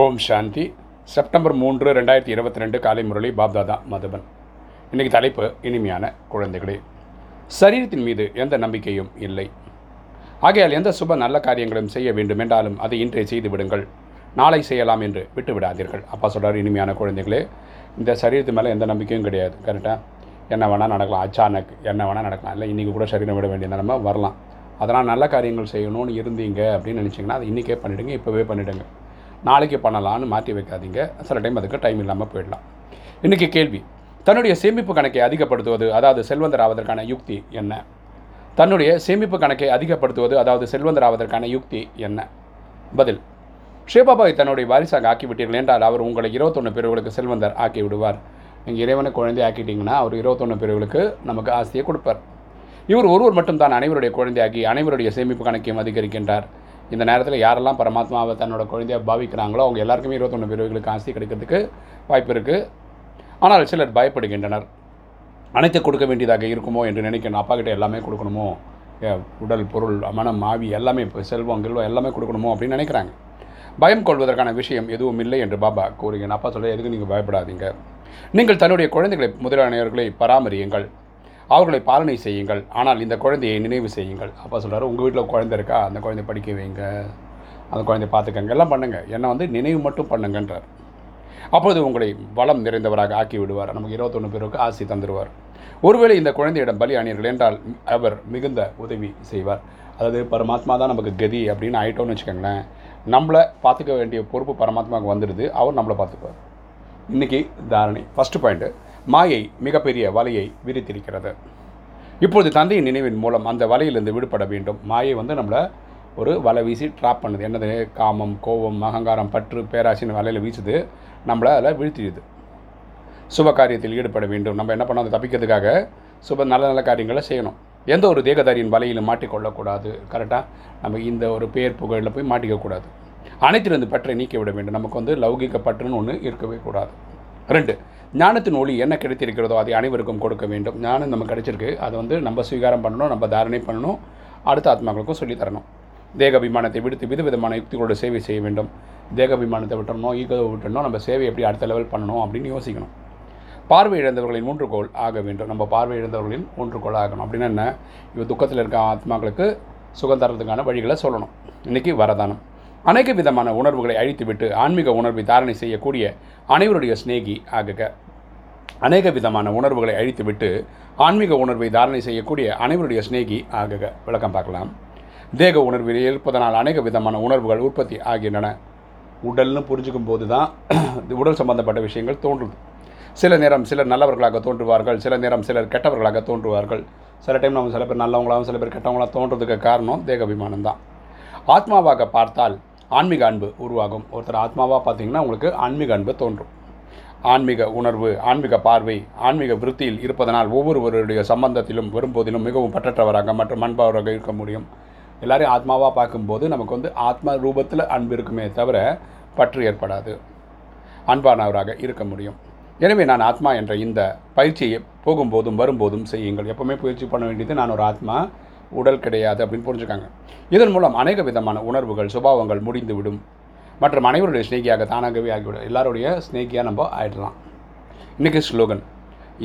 ஓம் சாந்தி. September மூன்று ரெண்டாயிரத்தி இருபத்தி ரெண்டு காலை முரளி பாப்தாதா மதுபன். இன்னைக்கு தலைப்பு இனிமையான குழந்தைகளே. சரீரத்தின் மீது எந்த நம்பிக்கையும் இல்லை. ஆகையால் எந்த சுப நல்ல காரியங்களும் செய்ய வேண்டும் என்றாலும் அதை இன்றே செய்து விடுங்கள். நாளை செய்யலாம் என்று விட்டு விடாதீர்கள். அப்பா சொல்கிறார் இனிமையான குழந்தைகளே இந்த சரீரத்து மேலே எந்த நம்பிக்கையும் கிடையாது. கரெக்டாக என்ன வேணால் நடக்கலாம். அச்சானக் என்ன வேணால் நடக்கலாம். இல்லை இன்றைக்கி கூட சரீரம் விட வேண்டிய நிலமை வரலாம். அதனால் நல்ல காரியங்கள் செய்யணும்னு இருந்தீங்க அப்படின்னு நினச்சிங்கன்னா அதை இன்றைக்கே பண்ணிவிடுங்க இப்போவே பண்ணிவிடுங்க நாளைக்கு பண்ணலான்னு மாற்றி வைக்காதீங்க. சில டைம் அதுக்கு டைம் இல்லாமல் போயிடலாம். இன்றைக்கி கேள்வி. தன்னுடைய சேமிப்பு கணக்கை அதிகப்படுத்துவது அதாவது செல்வந்தர் ஆவதற்கான யுக்தி என்ன? தன்னுடைய சேமிப்பு கணக்கை அதிகப்படுத்துவது அதாவது செல்வந்தர் ஆவதற்கான யுக்தி என்ன? பதில். ஷேபாபாவை தன்னுடைய வாரிசாக ஆக்கிவிட்டீர்கள் என்றால் அவர் உங்களை இருபத்தொன்று பிரிவுகளுக்கு செல்வந்தர் ஆக்கி விடுவார் நீங்கள் இறைவனை குழந்தை ஆக்கிட்டீங்கன்னா அவர் இருபத்தொன்று பிரிவுகளுக்கு நமக்கு ஆசையை கொடுப்பார். இவர் ஒருவர் மட்டும்தான் அனைவருடைய குழந்தையாகி அனைவருடைய சேமிப்பு கணக்கையும் அதிகரிக்கின்றார். இந்த நேரத்தில் யாரெல்லாம் பரமாத்மாவை தன்னோட குழந்தையாக பாவிக்கிறாங்களோ அவங்க எல்லாருக்குமே இருபத்தொன்று பிரிவுகளுக்கு ஆசி கிடைக்கிறதுக்கு வாய்ப்பு இருக்குது ஆனால் சிலர் பயப்படுகின்றனர். அனைத்து கொடுக்க வேண்டியதாக இருக்குமோ என்று நினைக்கணும். அப்பா கிட்ட எல்லாமே கொடுக்கணுமோ? உடல் பொருள் மனம் ஆவி எல்லாமே இப்போ செல்வம் கில்வம் எல்லாமே கொடுக்கணுமோ அப்படின்னு நினைக்கிறாங்க. பயம் கொள்வதற்கான விஷயம் எதுவும் இல்லை என்று பாபா கூறுகிறேன் அப்பா சொல்ல எதுக்கு நீங்கள் பயப்படாதீங்க? நீங்கள் தன்னுடைய குழந்தைகளை முதலாளியர்களை பராமரியுங்கள். அவர்களை பாலனை செய்யுங்கள். ஆனால் இந்த குழந்தையை நினைவு செய்யுங்கள். அப்பா சொல்கிறாரு உங்கள் வீட்டில் குழந்தை இருக்கா? அந்த குழந்தைய படிக்க வைங்க. அந்த குழந்தைய பார்த்துக்கங்க. எல்லாம் பண்ணுங்கள் என்னை வந்து நினைவு மட்டும் பண்ணுங்கன்றார். அப்பொழுது உங்களை வளம் நிறைந்தவராக ஆக்கி விடுவார். நமக்கு இருபத்தொன்று பேருக்கு ஆசி தந்துடுவார் ஒருவேளை இந்த குழந்தையிடம் பலி அணியர்கள் என்றால் அவர் மிகுந்த உதவி செய்வார். அதாவது பரமாத்மா தான் நமக்கு கதி அப்படின்னு ஆயிட்டோம்னு வச்சுக்கோங்களேன். நம்மளை பார்த்துக்க வேண்டிய பொறுப்பு பரமாத்மாவுக்கு வந்துடுது. அவர் நம்மளை பார்த்துக்குவார். இன்றைக்கி தாரணை. ஃபஸ்ட்டு பாயிண்ட்டு மாயை மிகப்பெரிய வலையை விரித்திருக்கிறது. இப்பொழுது தந்தையின் நினைவின் மூலம் அந்த வலையிலிருந்து விடுபட வேண்டும். மாயை வந்து நம்மளை ஒரு வலை வீசி ட்ராப் பண்ணுது. என்னது? காமம் கோபம் அகங்காரம் பற்று பேராசின்னு வலையில் வீசுது. நம்மளை அதில் வீழ்த்திடுது. சுப காரியத்தில் ஈடுபட வேண்டும். நம்ம என்ன பண்ணோம் அதை தப்பிக்கிறதுக்காக சுப நல்ல நல்ல காரியங்களை செய்யணும். எந்த ஒரு தேகதாரியின் வலையிலும் மாட்டிக்கொள்ளக்கூடாது. கரெக்டாக நம்ம இந்த ஒரு பேர் புகழில் போய் மாட்டிக்கக்கூடாது. அனைத்திலிருந்து பற்றை நீக்கி விட வேண்டும். நமக்கு வந்து லௌகிக பற்றுன்னு ஒன்று இருக்கவே கூடாது. ரெண்டு ஞானத்தின் ஒளி என்ன கிடைத்திருக்கிறதோ அதை அனைவருக்கும் கொடுக்க வேண்டும். ஞானம் நம்ம கிடைச்சிருக்கு. அதை வந்து நம்ம ஸ்வீகாரம் பண்ணணும் நம்ம தாரணை பண்ணணும் அடுத்த ஆத்மாக்களுக்கும் சொல்லித் தரணும். விடுத்து விதவிதமான யுக்திகளோட சேவை செய்ய வேண்டும். தேகாபிமானத்தை விட்டணும் ஈகோவை விட்டணும் நம்ம சேவை எப்படி அடுத்த லெவல் பண்ணணும் அப்படின்னு யோசிக்கணும். பார்வை இழந்தவர்களின் ஊன்றுகோல் ஆக வேண்டும். நம்ம பார்வை இழந்தவர்களின் ஊன்றுகோல் ஆகணும். அப்படின்னா என்ன? இவ துக்கத்தில் இருக்க ஆத்மாக்களுக்கு சுகம் தரதுக்கான வழிகளை சொல்லணும். இன்றைக்கி வரதானம். அநேக விதமான உணர்வுகளை அழித்துவிட்டு ஆன்மீக உணர்வை தாரணை செய்யக்கூடிய அனைவருடைய சிநேகி ஆகுக. அநேக விதமான உணர்வுகளை அழித்துவிட்டு ஆன்மீக உணர்வை தாரணை செய்யக்கூடிய அனைவருடைய சிநேகி ஆகுக. விளக்கம் பார்க்கலாம். தேக உணர்வில் இருப்பதனால் அநேக விதமான உணர்வுகள் உற்பத்தி ஆகின்றன. உடல்னு புரிஞ்சுக்கும் போது தான் இது உடல் சம்பந்தப்பட்ட விஷயங்கள் தோன்றுது. சில நேரம் சிலர் நல்லவர்களாக தோன்றுவார்கள் சில நேரம் சிலர் கெட்டவர்களாக தோன்றுவார்கள். சில டைம் நம்ம சில பேர் நல்லவங்களாகவும் சில பேர் கெட்டவங்களாக தோன்றதுக்கு காரணம் தேக அபிமானம் தான். ஆத்மாவாக பார்த்தால் ஆன்மீக அன்பு உருவாகும். ஒருத்தர் ஆத்மாவாக பார்த்தீங்கன்னா உங்களுக்கு ஆன்மீக அன்பு தோன்றும். ஆன்மீக உணர்வு ஆன்மீக பார்வை ஆன்மீக விருத்தியில் இருப்பதனால் ஒவ்வொருவருடைய சம்பந்தத்திலும் வரும்போதிலும் மிகவும் பற்றற்றவராக மற்றும் அன்பவராக இருக்க முடியும். எல்லாரையும் ஆத்மாவாக பார்க்கும்போது நமக்கு வந்து ஆத்மா ரூபத்தில் அன்பு இருக்குமே தவிர பற்று ஏற்படாது. அன்பானவராக இருக்க முடியும். எனவே நான் ஆத்மா என்ற இந்த பயிற்சியை போகும்போதும் வரும்போதும் செய்யுங்கள். எப்போவுமே பயிற்சி பண்ண வேண்டியது நான் ஒரு ஆத்மா உடல் கிடையாது அப்படின்னு புரிஞ்சுக்காங்க. இதன் மூலம் அநேக விதமான உணர்வுகள் சுபாவங்கள் முடிந்துவிடும். மற்றும் அனைவருடைய ஸ்நேகியாக தானாகவே ஆகிவிடும் எல்லாருடைய ஸ்நேகியாக நம்ம ஆயிடலாம். இன்றைக்கி ஸ்லோகன்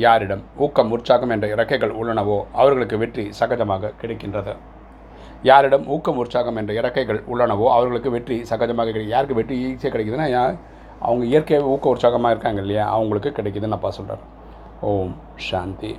யாரிடம் ஊக்கம் உற்சாகம் என்ற இறக்கைகள் உள்ளனவோ அவர்களுக்கு வெற்றி சகஜமாக கிடைக்கின்றது. யாரிடம் ஊக்கம் உற்சாகம் என்ற இறக்கைகள் உள்ளனவோ அவர்களுக்கு வெற்றி சகஜமாக கிடைக்கும் யாருக்கு வெற்றி ஈஸியாக கிடைக்குதுன்னா அவங்க இயற்கையாக ஊக்க உற்சாகமாக இருக்காங்க இல்லையா? அவங்களுக்கு கிடைக்குதுன்னு அப்பா சொல்கிறார் ஓம் சாந்தி.